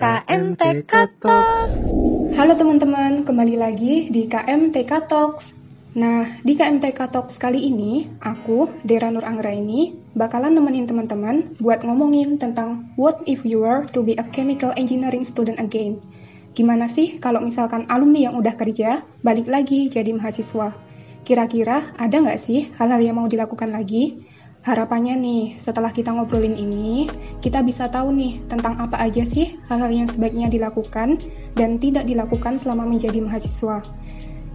KMTK Talks. Halo teman-teman, kembali lagi di KMTK Talks. Nah, di KMTK Talks kali ini, aku, Dera Nur Anggraini, bakalan nemenin teman-teman buat ngomongin tentang what if you were to be a chemical engineering student again. Gimana sih kalau misalkan alumni yang udah kerja, balik lagi jadi mahasiswa? Kira-kira ada nggak sih hal-hal yang mau dilakukan lagi? Harapannya nih, setelah kita ngobrolin ini, kita bisa tahu nih tentang apa aja sih hal-hal yang sebaiknya dilakukan dan tidak dilakukan selama menjadi mahasiswa.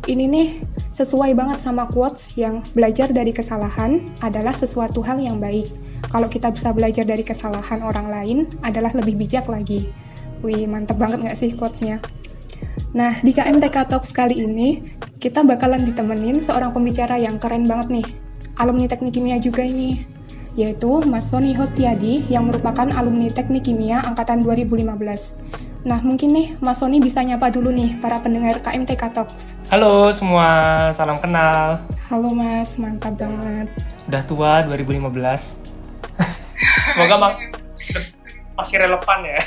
Ini nih sesuai banget sama quotes yang belajar dari kesalahan adalah sesuatu hal yang baik. Kalau kita bisa belajar dari kesalahan orang lain adalah lebih bijak lagi. Wih, mantep banget nggak sih quotesnya? Nah, di KMTK Talks kali ini, kita bakalan ditemenin seorang pembicara yang keren banget nih, alumni teknik kimia juga ini, yaitu Mas Sony Hostiadi yang merupakan alumni teknik kimia angkatan 2015. Nah, mungkin nih Mas Sony bisa nyapa dulu nih para pendengar KMTK Talks. Halo semua, salam kenal. Halo Mas, mantap banget. Udah tua 2015. Semoga mak masih relevan ya.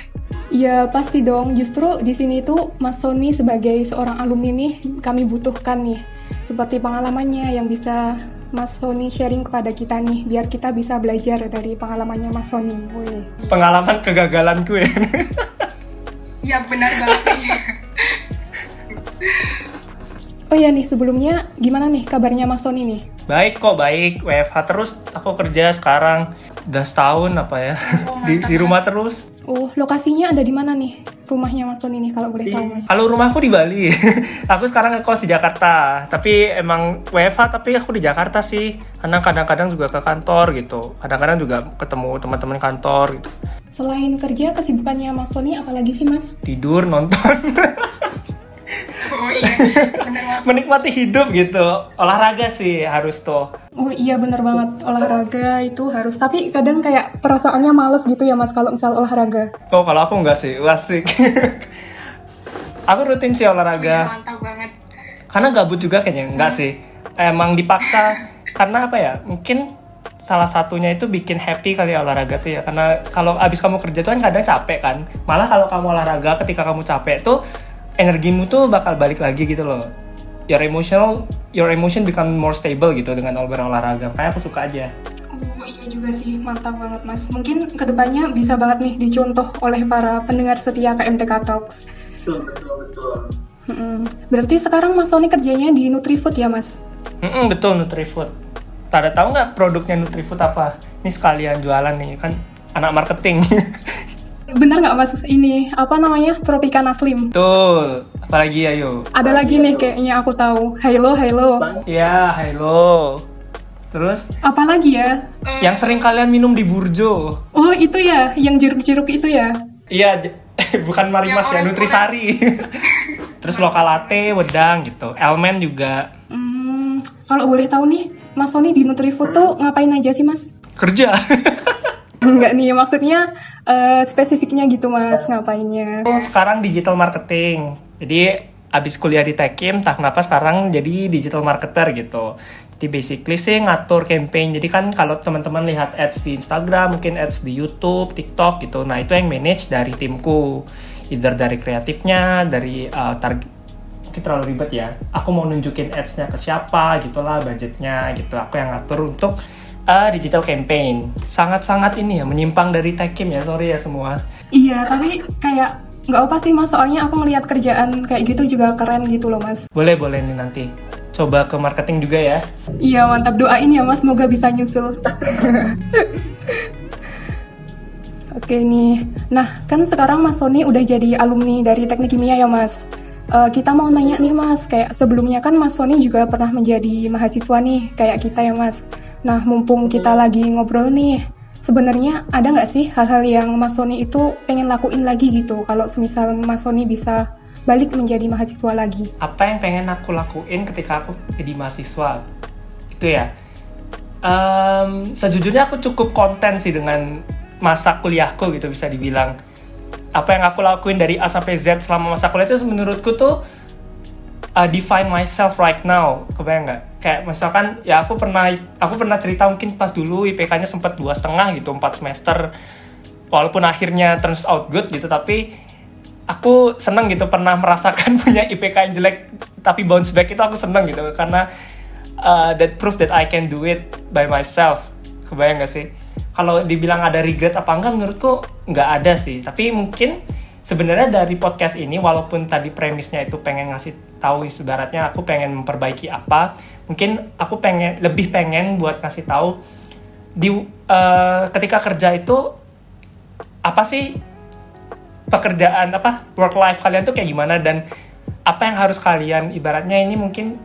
Iya pasti dong. Justru di sini tuh Mas Sony sebagai seorang alumni nih kami butuhkan nih seperti pengalamannya yang bisa Mas Sony sharing kepada kita nih, biar kita bisa belajar dari pengalamannya Mas Sony. Wih. Pengalaman kegagalan gue. Iya benar banget. oh iya nih, sebelumnya gimana nih kabarnya Mas Sony nih? Baik kok, baik. WFH terus, aku kerja sekarang. Udah setahun apa ya, Oh, di, di ya. rumah terus. Lokasinya ada di mana nih? Rumahnya Mas Sony nih kalau boleh tahu Mas. Halo rumahku di Bali. aku sekarang ngekos di Jakarta. Tapi emang WFH tapi aku di Jakarta sih. Karena kadang-kadang juga ke kantor gitu. Kadang-kadang juga ketemu teman-teman kantor gitu. Selain kerja, kesibukannya Mas Sony apalagi sih Mas? Tidur, nonton. Oh iya, bener. Menikmati hidup gitu. Olahraga sih harus tuh. Oh iya bener banget, olahraga itu harus. Tapi kadang kayak perasaannya males gitu ya Mas kalau misal olahraga. Oh kalau aku enggak sih, asik. aku rutin sih olahraga. mantap banget. Karena gabut juga kayaknya, enggak sih. Emang dipaksa, karena apa ya, mungkin salah satunya itu bikin happy kali ya olahraga tuh ya. Karena kalau abis kamu kerja tuh kan kadang capek kan. Malah kalau kamu olahraga ketika kamu capek tuh, energimu tuh bakal balik lagi gitu loh. Your emotional, your emotion become more stable gitu dengan berolahraga. Kayak aku suka aja. Oh iya juga sih, mantap banget Mas. Mungkin ke depannya bisa banget nih dicontoh oleh para pendengar setia KMTK Talks. Mm-mm. Berarti sekarang Mas Sony kerjanya di Nutrifood ya Mas? Mm-mm, betul Nutrifood. Pada tahu nggak produknya Nutrifood apa? Ini sekalian jualan nih kan anak marketing. Bener nggak Mas ini apa namanya Tropicana Slim? Betul. Apalagi ayo. Ada lagi nih kayaknya aku tahu. Halo, halo. Ya, halo. Terus Apalagi ya? yang sering kalian minum di Burjo. Oh itu ya, yang jeruk-jeruk itu ya? Iya, bukan Marimas ya, Nutrisari. Terus lokal latte, wedang gitu. Elmen juga Hmm, kalau boleh tahu nih, Mas Sony di Nutrifood tuh ngapain aja sih Mas? kerja. Enggak nih, maksudnya eh, spesifiknya gitu Mas, ngapainnya? sekarang digital marketing. Jadi abis kuliah di Tekim, tak kenapa sekarang jadi digital marketer gitu. Jadi basically sih ngatur campaign. Jadi kan kalau teman-teman lihat ads di Instagram, mungkin ads di YouTube, TikTok gitu. Nah itu yang manage dari timku. Either dari kreatifnya, dari uh, target mungkin terlalu ribet ya. Aku mau nunjukin ads-nya ke siapa gitulah budgetnya gitu. Aku yang ngatur untuk uh, digital campaign. Sangat-sangat ini ya menyimpang dari Tekim ya. Sorry ya semua. Iya, tapi kayak nggak apa sih Mas, soalnya aku ngelihat kerjaan kayak gitu juga keren gitu loh Mas. Boleh boleh nih nanti. Coba ke marketing juga ya. Iya, mantap doain ya Mas, semoga bisa nyusul. Oke nih, nah kan sekarang Mas Sony udah jadi alumni dari teknik kimia ya Mas. Eh, kita mau nanya nih Mas, kayak sebelumnya kan Mas Sony juga pernah menjadi mahasiswa nih, kayak kita ya Mas. Nah, mumpung kita lagi ngobrol nih, sebenarnya ada nggak sih hal-hal yang Mas Sony itu pengen lakuin lagi gitu, kalau semisal Mas Sony bisa balik menjadi mahasiswa lagi? Apa yang pengen aku lakuin ketika aku jadi mahasiswa? Itu ya. Em, sejujurnya aku cukup konten sih dengan masa kuliahku gitu bisa dibilang. Apa yang aku lakuin dari A sampai Z selama masa kuliah itu menurutku tuh uh, define myself right now. Kebayang nggak? Kayak misalkan ya aku pernah aku pernah cerita mungkin pas dulu IPK-nya sempat dua setengah gitu empat semester. Walaupun akhirnya turns out good gitu tapi aku seneng gitu pernah merasakan punya IPK yang jelek tapi bounce back itu aku seneng gitu. Karena uh, that proof that I can do it by myself. Kebayang gak sih? Kalau dibilang ada regret apa enggak menurutku nggak ada sih. Tapi mungkin sebenarnya dari podcast ini walaupun tadi premisnya itu pengen ngasih tahu ibaratnya aku pengen memperbaiki apa mungkin aku pengen lebih pengen buat ngasih tahu di uh, ketika kerja itu apa sih pekerjaan apa work life kalian tuh kayak gimana dan apa yang harus kalian ibaratnya ini mungkin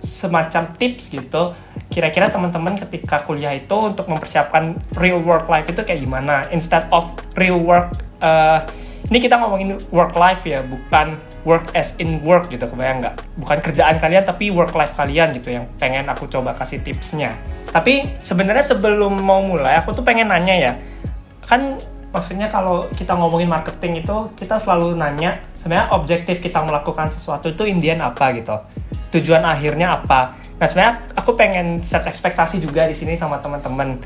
semacam tips gitu kira-kira teman-teman ketika kuliah itu untuk mempersiapkan real work life itu kayak gimana instead of real work uh, ini kita ngomongin work life ya bukan work as in work gitu kebayang nggak? Bukan kerjaan kalian tapi work life kalian gitu yang pengen aku coba kasih tipsnya. Tapi sebenarnya sebelum mau mulai aku tuh pengen nanya ya. Kan maksudnya kalau kita ngomongin marketing itu kita selalu nanya sebenarnya objektif kita melakukan sesuatu itu Indian apa gitu? Tujuan akhirnya apa? Nah sebenarnya aku pengen set ekspektasi juga di sini sama teman-teman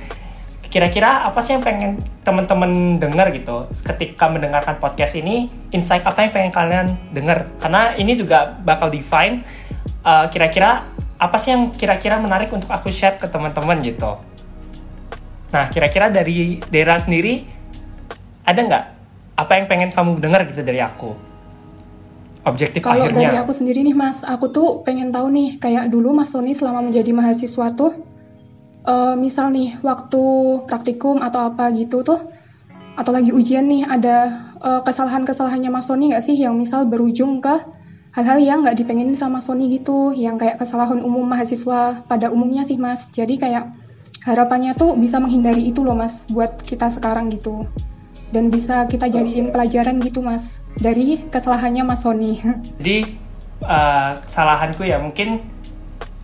kira-kira apa sih yang pengen teman-teman dengar gitu? Ketika mendengarkan podcast ini insight apa yang pengen kalian dengar karena ini juga bakal define uh, kira-kira apa sih yang kira-kira menarik untuk aku share ke teman-teman gitu. Nah kira-kira dari Dera sendiri ada nggak apa yang pengen kamu dengar gitu dari aku? Objektif Kalau akhirnya. dari aku sendiri nih Mas, aku tuh pengen tahu nih kayak dulu Mas Sony selama menjadi mahasiswa tuh uh, misal nih waktu praktikum atau apa gitu tuh atau lagi ujian nih ada uh, kesalahan-kesalahannya Mas Sony nggak sih? Yang misal berujung ke hal-hal yang nggak dipengenin sama Sony gitu yang kayak kesalahan umum mahasiswa pada umumnya sih Mas. Jadi kayak harapannya tuh bisa menghindari itu loh Mas buat kita sekarang gitu. Dan bisa kita jadiin pelajaran gitu mas dari kesalahannya mas Sony. Jadi uh, kesalahanku ya mungkin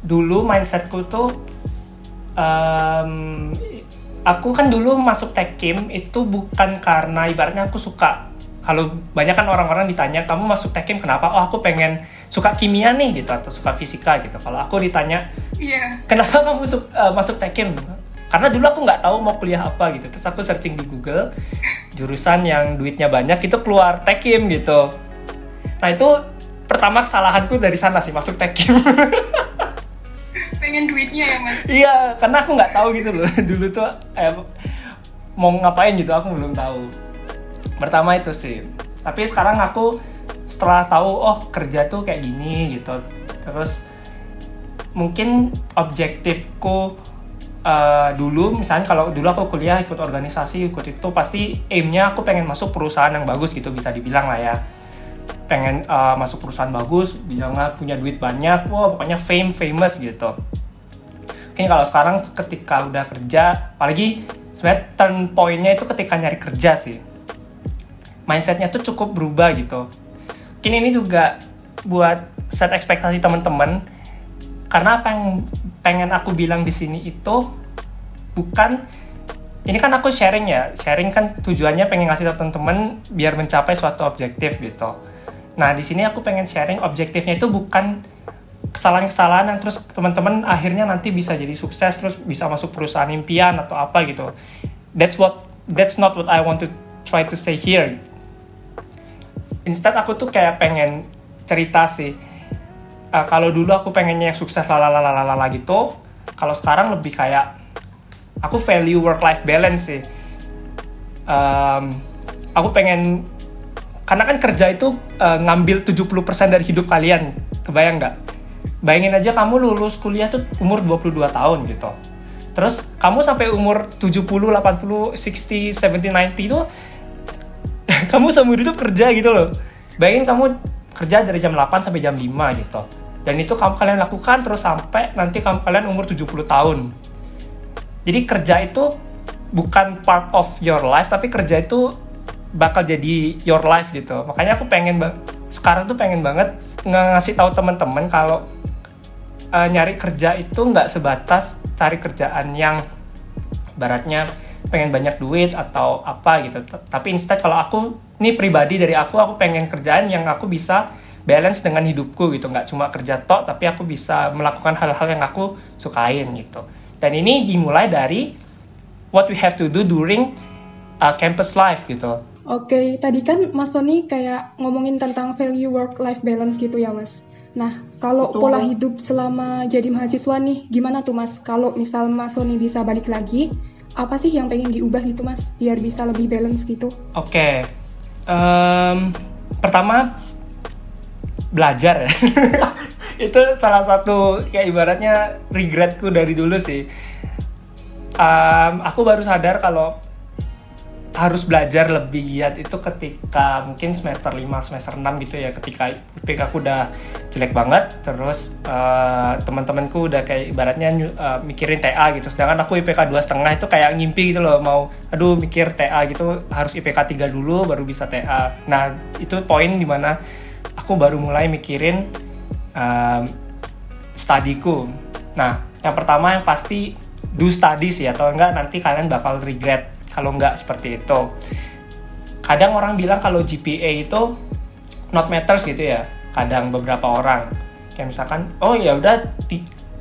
dulu mindsetku tuh um, aku kan dulu masuk tekim itu bukan karena ibaratnya aku suka. Kalau banyak kan orang-orang ditanya kamu masuk tekim kenapa? Oh aku pengen suka kimia nih gitu atau suka fisika gitu. Kalau aku ditanya yeah. kenapa kamu su uh, masuk tekim karena dulu aku nggak tahu mau kuliah apa gitu. Terus aku searching di Google jurusan yang duitnya banyak itu keluar tekim gitu. Nah itu pertama kesalahanku dari sana sih masuk tekim pengen duitnya ya mas? Iya karena aku nggak tahu gitu loh. Dulu tuh eh, mau ngapain gitu aku belum tahu. Pertama itu sih. Tapi sekarang aku setelah tahu oh kerja tuh kayak gini gitu. Terus mungkin objektifku uh, dulu misalnya kalau dulu aku kuliah ikut organisasi ikut itu pasti aimnya aku pengen masuk perusahaan yang bagus gitu bisa dibilang lah ya pengen uh, masuk perusahaan bagus bilangnya punya duit banyak wah pokoknya fame famous gitu. Mungkin kalau sekarang ketika udah kerja apalagi sebenarnya turn pointnya itu ketika nyari kerja sih. Mindsetnya tuh cukup berubah gitu. Mungkin ini juga buat set ekspektasi teman-teman karena apa yang pengen aku bilang di sini itu bukan ini kan aku sharing ya. Sharing kan tujuannya pengen ngasih teman-teman biar mencapai suatu objektif gitu nah di sini aku pengen sharing objektifnya itu bukan kesalahan-kesalahan yang terus teman-teman akhirnya nanti bisa jadi sukses terus bisa masuk perusahaan impian atau apa gitu. That's what that's not what I want to try to say here. Instead aku tuh kayak pengen cerita sih uh, kalau dulu aku pengennya yang sukses lalalalalala gitu. Kalau sekarang lebih kayak aku value work life balance sih. Um, aku pengen karena kan kerja itu uh, ngambil 70% dari hidup kalian. Kebayang nggak? Bayangin aja kamu lulus kuliah tuh umur 22 tahun gitu. Terus kamu sampai umur 70, 80, 60, 70, 90 itu kamu seumur hidup kerja gitu loh. Bayangin kamu kerja dari jam 8 sampai jam 5 gitu. Dan itu kamu kalian lakukan terus sampai nanti kamu kalian umur 70 tahun. Jadi kerja itu bukan part of your life tapi kerja itu bakal jadi your life gitu. Makanya aku pengen sekarang tuh pengen banget ngasih tahu teman-teman kalau uh, nyari kerja itu nggak sebatas cari kerjaan yang baratnya pengen banyak duit atau apa gitu. Tapi instead kalau aku ini pribadi dari aku aku pengen kerjaan yang aku bisa balance dengan hidupku gitu nggak cuma kerja tok tapi aku bisa melakukan hal-hal yang aku sukain gitu dan ini dimulai dari what we have to do during uh, campus life gitu Oke, tadi kan Mas Tony kayak ngomongin tentang value work-life balance gitu ya Mas. Nah, kalau Betul. pola hidup selama jadi mahasiswa nih, gimana tuh Mas? Kalau misal Mas Tony bisa balik lagi, apa sih yang pengen diubah gitu Mas, biar bisa lebih balance gitu? Oke, Em, pertama belajar ya. itu salah satu kayak ibaratnya regretku dari dulu sih. Em, aku baru sadar kalau harus belajar lebih giat itu ketika mungkin semester 5, semester 6 gitu ya ketika IPK aku udah jelek banget terus eh, teman-temanku udah kayak ibaratnya eh, mikirin TA gitu. Sedangkan aku IPK dua setengah itu kayak ngimpi gitu loh mau aduh mikir TA gitu harus IPK 3 dulu baru bisa TA nah itu poin di mana aku baru mulai mikirin em, studiku nah yang pertama yang pasti do studies ya atau enggak nanti kalian bakal regret kalau enggak seperti itu. Kadang orang bilang kalau GPA itu not matters gitu ya. Kadang beberapa orang. Kayak misalkan oh ya udah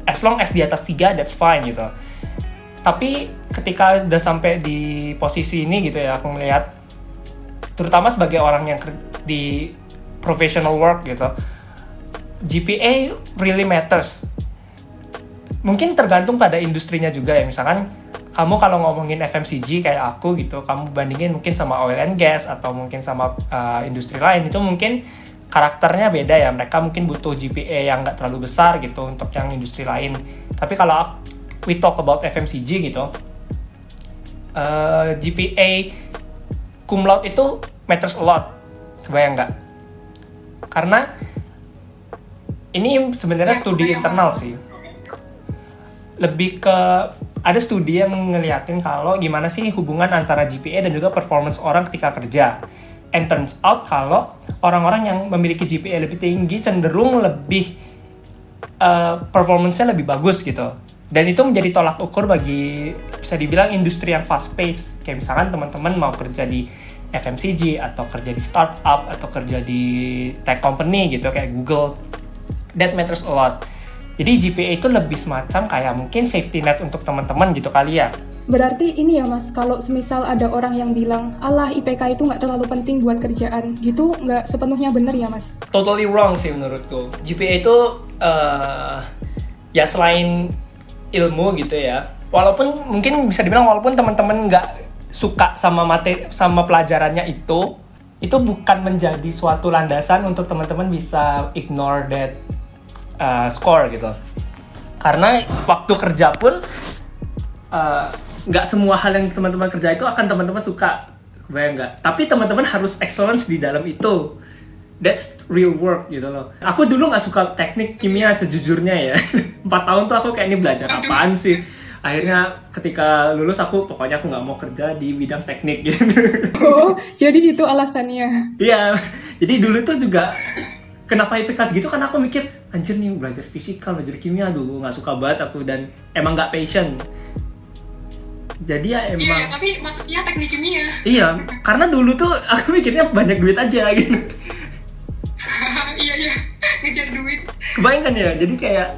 as long as di atas 3 that's fine gitu. Tapi ketika udah sampai di posisi ini gitu ya aku melihat terutama sebagai orang yang di professional work gitu GPA really matters. Mungkin tergantung pada industrinya juga ya. Misalkan kamu kalau ngomongin FMCG kayak aku gitu kamu bandingin mungkin sama oil and gas atau mungkin sama uh, industri lain itu mungkin karakternya beda ya. Mereka mungkin butuh GPA yang nggak terlalu besar gitu untuk yang industri lain. Tapi kalau we talk about FMCG gitu uh, GPA cum laude itu matters a lot. Kebayang nggak? Karena ini sebenarnya studi internal sih. Lebih ke ada studi yang ngeliatin kalau gimana sih hubungan antara GPA dan juga performance orang ketika kerja. And turns out kalau orang-orang yang memiliki GPA lebih tinggi cenderung lebih uh, performance-nya lebih bagus gitu. Dan itu menjadi tolak ukur bagi bisa dibilang industri yang fast pace. Kayak misalkan teman-teman mau kerja di FMCG atau kerja di startup atau kerja di tech company gitu kayak Google. That matters a lot. Jadi GPA itu lebih semacam kayak mungkin safety net untuk teman-teman gitu kali ya. Berarti ini ya Mas, kalau semisal ada orang yang bilang, Allah IPK itu nggak terlalu penting buat kerjaan, gitu nggak sepenuhnya bener ya Mas? Totally wrong sih menurutku. GPA itu eh, ya selain ilmu gitu ya. Walaupun mungkin bisa dibilang walaupun teman-teman nggak suka sama materi sama pelajarannya itu, itu bukan menjadi suatu landasan untuk teman-teman bisa ignore that uh, score gitu. Karena waktu kerja pun uh, nggak semua hal yang teman-teman kerja itu akan teman-teman suka, bayang nggak? Tapi teman-teman harus excellence di dalam itu. That's real work gitu loh. Aku dulu nggak suka teknik kimia sejujurnya ya. Empat tahun tuh aku kayak ini belajar apaan sih? Akhirnya ketika lulus aku pokoknya aku nggak mau kerja di bidang teknik gitu. Oh, jadi itu alasannya. Iya, jadi dulu tuh juga kenapa IPK segitu kan aku mikir anjir nih belajar fisika, belajar kimia aduh nggak suka banget aku dan emang nggak passion. Jadi ya Iya, emang tapi maksudnya teknik kimia. iya, karena dulu tuh aku mikirnya banyak duit aja gitu. iya iya, ngejar duit. Kebayangkan ya, jadi kayak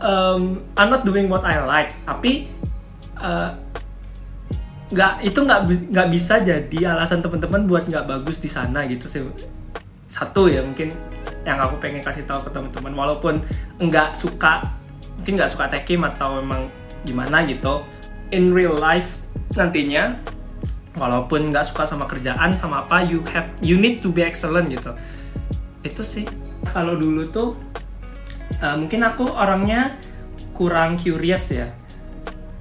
um, I'm not doing what I like, tapi uh, nggak itu nggak nggak bisa jadi alasan teman-teman buat nggak bagus di sana gitu sih. Satu ya mungkin yang aku pengen kasih tahu ke teman-teman, walaupun nggak suka mungkin nggak suka tekim atau memang gimana gitu, in real life nantinya walaupun nggak suka sama kerjaan sama apa you have you need to be excellent gitu. Itu sih. Kalau dulu tuh uh, mungkin aku orangnya kurang curious ya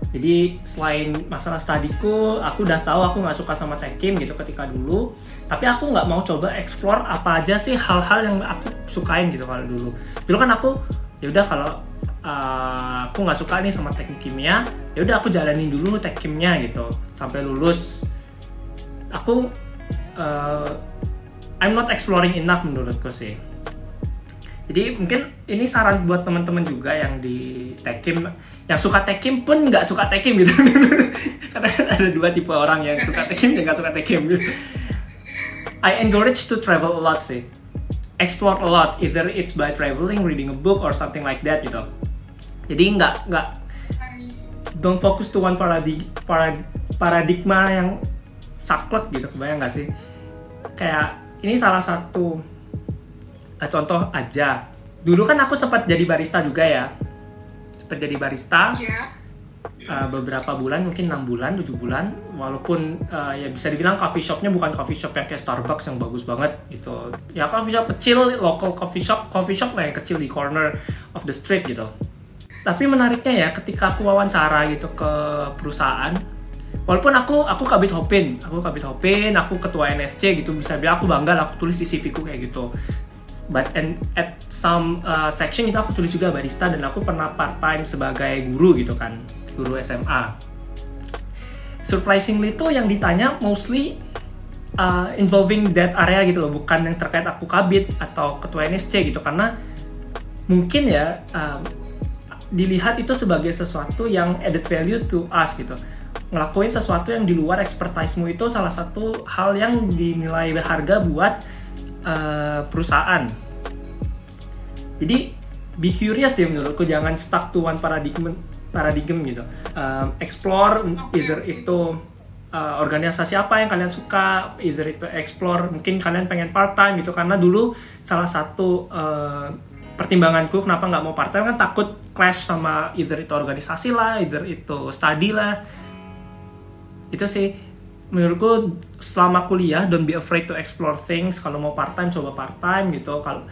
jadi selain masalah studiku aku udah tahu aku nggak suka sama tekim gitu ketika dulu. Tapi aku nggak mau coba explore apa aja sih hal-hal yang aku sukain gitu kalau dulu. Dulu kan aku ya udah kalau uh, aku nggak suka nih sama teknik kimia ya udah aku jalanin dulu tekimnya gitu sampai lulus. Aku uh, I'm not exploring enough menurutku sih jadi mungkin ini saran buat teman-teman juga yang di tekim yang suka tekim pun nggak suka tekim gitu. Karena ada dua tipe orang yang suka tekim dan nggak suka tekim gitu. I encourage to travel a lot sih. Explore a lot either it's by traveling reading a book or something like that gitu. Jadi nggak nggak don't focus to one paradig parad- paradigma yang caklek gitu kebayang nggak sih? Kayak ini salah satu contoh aja. Dulu kan aku sempat jadi barista juga ya. Sempat jadi barista. Iya. uh, beberapa bulan mungkin enam bulan tujuh bulan. Walaupun uh, ya bisa dibilang coffee shopnya bukan coffee shop yang kayak Starbucks yang bagus banget gitu. Ya coffee shop kecil local coffee shop. Coffee shop lah yang kecil di corner of the street gitu. Tapi menariknya ya ketika aku wawancara gitu ke perusahaan walaupun aku aku kabit hopin. Aku kabit hopin aku ketua NSC gitu. Bisa bilang aku bangga lah, aku tulis di CV ku kayak gitu but and at some uh, section itu aku tulis juga barista dan aku pernah part time sebagai guru gitu kan guru SMA surprisingly tuh yang ditanya mostly uh, involving that area gitu loh bukan yang terkait aku kabit atau ketua NSC gitu. Karena mungkin ya um, dilihat itu sebagai sesuatu yang added value to us gitu. Ngelakuin sesuatu yang di luar expertise-mu itu salah satu hal yang dinilai berharga buat uh, perusahaan. Jadi be curious ya menurutku jangan stuck to one paradigm paradigm gitu. Um, explore either itu uh, organisasi apa yang kalian suka either itu explore mungkin kalian pengen part time gitu. Karena dulu salah satu uh, pertimbanganku kenapa nggak mau part time kan takut clash sama either itu organisasi lah either itu study lah. Itu sih menurutku selama kuliah don't be afraid to explore things. Kalau mau part time coba part time gitu. Kalau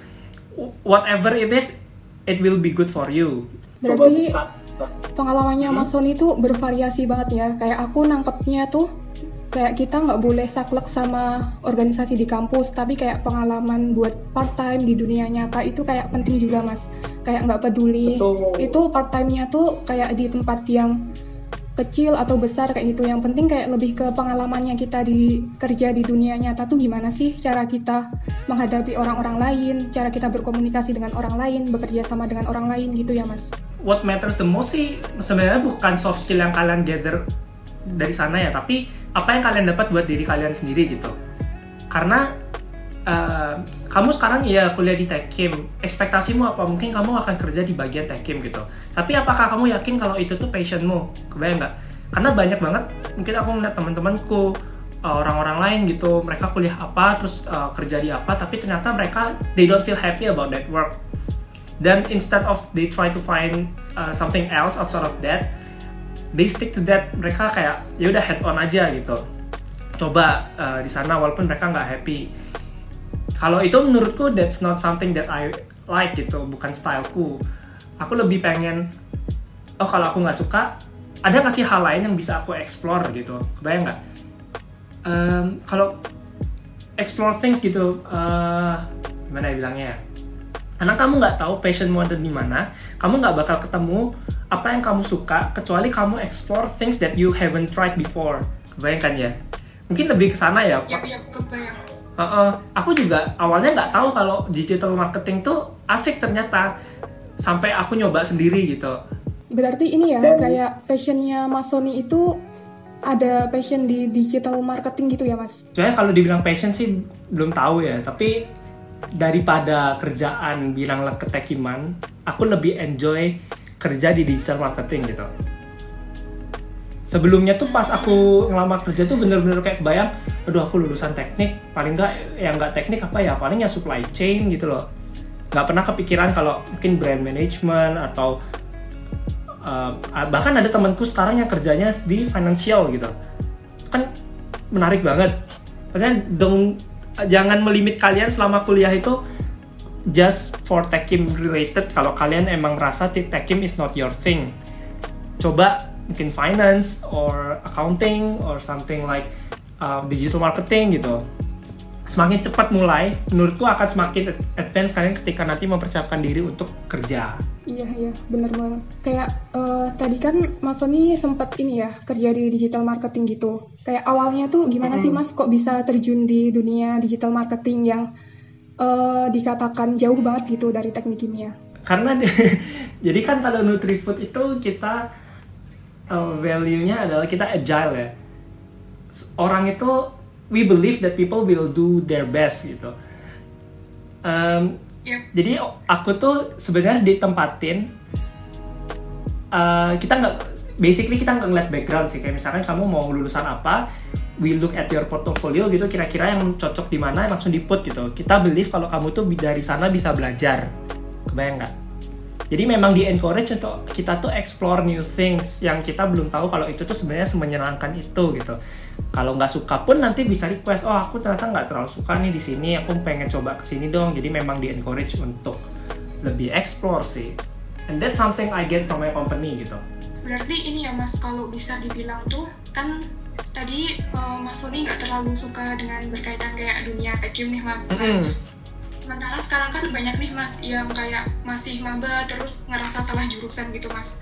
whatever it is it will be good for you. Berarti pengalamannya Mas Sony itu bervariasi banget ya. Kayak aku nangkepnya tuh kayak kita nggak boleh saklek sama organisasi di kampus, tapi kayak pengalaman buat part time di dunia nyata itu kayak penting juga mas. Kayak nggak peduli. Betul. itu part time-nya tuh kayak di tempat yang kecil atau besar kayak gitu. Yang penting kayak lebih ke pengalamannya kita di kerja di dunia nyata tuh gimana sih cara kita menghadapi orang-orang lain, cara kita berkomunikasi dengan orang lain, bekerja sama dengan orang lain gitu ya mas. what matters the most sih sebenarnya bukan soft skill yang kalian gather dari sana ya tapi apa yang kalian dapat buat diri kalian sendiri gitu karena uh, kamu sekarang ya kuliah di Tekim ekspektasimu apa? Mungkin kamu akan kerja di bagian Tekim gitu. Tapi apakah kamu yakin kalau itu tuh passionmu? Kebayang nggak? Karena banyak banget mungkin aku melihat teman-temanku uh, orang-orang lain gitu mereka kuliah apa terus uh, kerja di apa tapi ternyata mereka they don't feel happy about that work. Dan instead of they try to find uh, something else outside of that they stick to that. Mereka kayak ya udah head on aja gitu. Coba uh, di sana walaupun mereka nggak happy kalau itu menurutku that's not something that I like gitu bukan styleku. Aku lebih pengen oh kalau aku nggak suka ada nggak sih hal lain yang bisa aku explore gitu? Kebayang nggak? Em, kalau explore things gitu eh, gimana ya bilangnya ya? Karena kamu nggak tahu passionmu ada di mana kamu nggak bakal ketemu apa yang kamu suka kecuali kamu explore things that you haven't tried before. Kebayangkan ya? Mungkin lebih ke sana ya Yap, yap, kebayang. Heeh. aku juga awalnya nggak tahu kalau digital marketing tuh asik ternyata sampai aku nyoba sendiri gitu Berarti ini ya kayak passionnya Mas Sony itu ada passion di digital marketing gitu ya Mas? Soalnya kalau dibilang passion sih belum tahu ya, tapi daripada kerjaan bilang ketekiman, aku lebih enjoy kerja di digital marketing gitu. Sebelumnya tuh pas aku ngelamar kerja tuh bener-bener kayak kebayang, aduh aku lulusan teknik, paling nggak yang nggak teknik apa ya, paling ya supply chain gitu loh. Nggak pernah kepikiran kalau mungkin brand management atau uh, bahkan ada temanku sekarang yang kerjanya di financial gitu. Kan menarik banget. Maksudnya dong jangan melimit kalian selama kuliah itu just for tekim related. Kalau kalian emang merasa tekim is not your thing. Coba mungkin finance or accounting or something like uh, digital marketing gitu semakin cepat mulai menurutku akan semakin advance kalian ketika nanti mempersiapkan diri untuk kerja Iya iya bener banget. Kayak eh, tadi kan Mas Sony sempat ini ya kerja di digital marketing gitu. Kayak awalnya tuh gimana sih Mas kok bisa terjun di dunia digital marketing yang eh, dikatakan jauh banget gitu dari teknik kimia? karena di- jadi kan kalau Nutrifood itu kita uh, value-nya adalah kita agile ya. Orang itu we believe that people will do their best gitu. Um, Yap. jadi aku tuh sebenarnya ditempatin uh, kita nggak basically kita nggak ngeliat background sih. Kayak misalkan kamu mau lulusan apa we look at your portfolio gitu kira-kira yang cocok di mana langsung di put gitu. Kita believe kalau kamu tuh dari sana bisa belajar. Kebayang nggak jadi memang di encourage untuk kita tuh explore new things yang kita belum tahu kalau itu tuh sebenarnya semenyenangkan itu gitu kalau nggak suka pun nanti bisa request oh aku ternyata nggak terlalu suka nih di sini aku pengen coba ke sini dong jadi memang di encourage untuk lebih explore sih and that's something I get from my company gitu Berarti ini ya mas, kalau bisa dibilang tuh kan tadi uh, Mas Sony nggak terlalu suka dengan berkaitan kayak dunia tekim nih mas. Nah, Mm-mm. Sementara sekarang kan banyak nih mas yang kayak masih maba terus ngerasa salah jurusan gitu mas.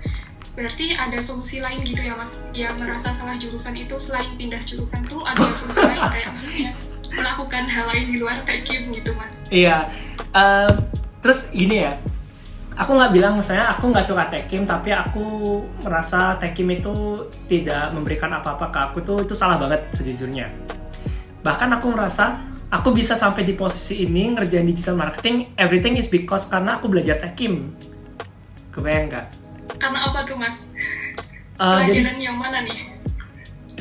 Berarti ada solusi lain gitu ya mas, yang ngerasa salah jurusan itu selain pindah jurusan tuh ada solusi lain kayak maksudnya melakukan hal lain di luar tekim gitu mas. Iya. Em, terus gini ya. Aku nggak bilang misalnya aku nggak suka tekim tapi aku merasa tekim itu tidak memberikan apa-apa ke aku tuh itu salah banget sejujurnya. Bahkan aku merasa aku bisa sampai di posisi ini ngerjain digital marketing everything is because karena aku belajar tekim. Kebayang nggak? Karena apa tuh mas? Jadi Pelajaran yang mana nih?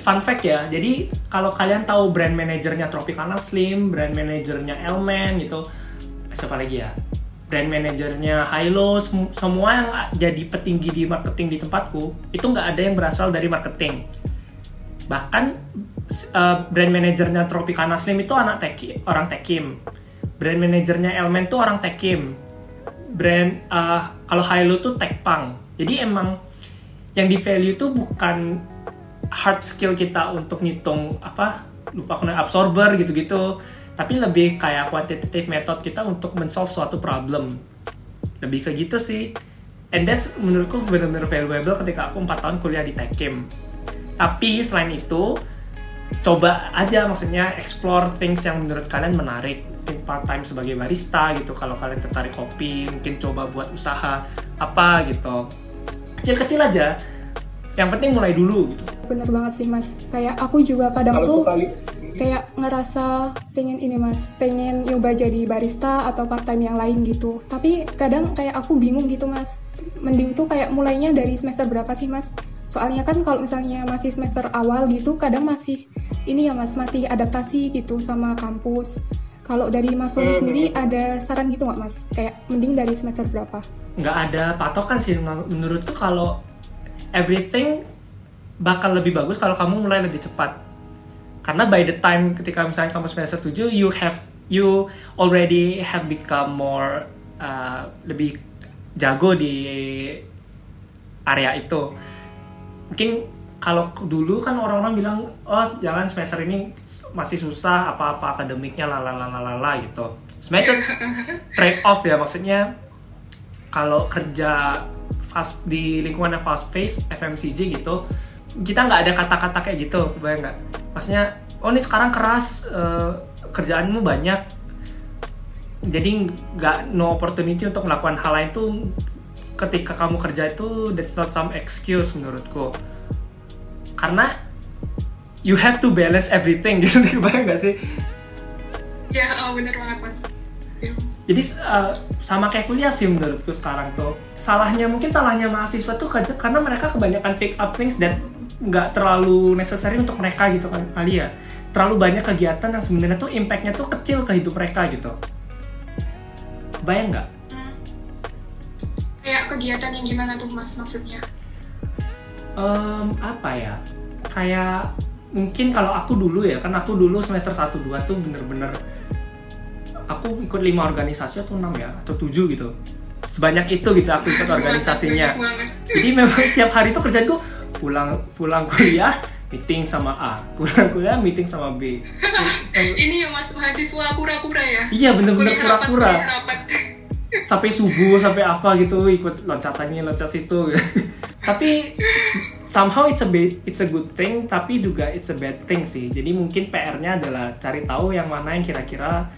fun fact ya, jadi kalau kalian tahu brand manajernya Tropicana Slim, brand manajernya Elman gitu, siapa lagi ya? Brand manajernya Hilo, sem- semua yang jadi petinggi di marketing di tempatku, itu nggak ada yang berasal dari marketing. Bahkan eh, brand manajernya Tropicana Slim itu anak teki, orang tekim. Brand manajernya Elman tuh orang tekim. Brand eh, kalau Hilo tuh tekpang. Jadi emang yang di value tuh bukan hard skill kita untuk ngitung apa lupa namanya, absorber gitu-gitu tapi lebih kayak quantitative method kita untuk men-solve suatu problem lebih ke gitu sih and that's menurutku benar-benar valuable ketika aku 4 tahun kuliah di Tekim tapi selain itu coba aja maksudnya explore things yang menurut kalian menarik mungkin part time sebagai barista gitu kalau kalian tertarik kopi mungkin coba buat usaha apa gitu kecil-kecil aja yang penting mulai dulu gitu Bener banget sih mas. Kayak aku juga kadang tuh kayak ngerasa pengen ini mas, pengen nyoba jadi barista atau part time yang lain gitu. Tapi kadang kayak aku bingung gitu mas. Mending tuh kayak mulainya dari semester berapa sih mas? Soalnya kan kalau misalnya masih semester awal gitu, kadang masih ini ya mas, masih adaptasi gitu sama kampus. Kalau dari Mas Sony sendiri ada saran gitu nggak mas? Kayak mending dari semester berapa? nggak ada patokan sih menurutku kalau everything bakal lebih bagus kalau kamu mulai lebih cepat karena by the time ketika misalnya kamu semester 7 you have you already have become more uh, lebih jago di area itu mungkin kalau dulu kan orang-orang bilang oh jangan semester ini masih susah apa-apa akademiknya lalalalala gitu. Sebenarnya trade off ya maksudnya kalau kerja fast di lingkungan yang fast pace FMCG gitu kita nggak ada kata-kata kayak gitu kebayang nggak? Maksudnya oh ini sekarang keras eh, kerjaanmu banyak. Jadi nggak no opportunity untuk melakukan hal lain tuh ketika kamu kerja itu that's not some excuse menurutku. Karena you have to balance everything gitu. Kebayang nggak sih? Ya, oh, bener banget mas. Ya, jadi uh, sama kayak kuliah sih menurutku sekarang tuh. Salahnya mungkin salahnya mahasiswa tuh karena mereka kebanyakan pick up things dan nggak terlalu necessary untuk mereka gitu kan kali ya. Terlalu banyak kegiatan yang sebenarnya tuh impactnya tuh kecil ke hidup mereka gitu. Bayang nggak. Kayak kegiatan yang gimana tuh mas maksudnya? Em, apa ya? Kayak mungkin kalau aku dulu ya kan aku dulu semester 1 2 tuh bener-bener aku ikut lima organisasi atau enam ya atau tujuh gitu. Sebanyak itu gitu aku ikut organisasinya. jadi memang tiap hari itu kerjaanku pulang pulang kuliah meeting sama A pulang kuliah meeting sama B. Ini ya mas mahasiswa pura-pura ya? iya bener-bener Kuliah sampai subuh sampai apa gitu ikut loncat ini loncat situ. Tapi somehow it's a bit, it's a good thing tapi juga it's a bad thing sih. Jadi mungkin PR-nya adalah cari tahu yang mana yang kira-kira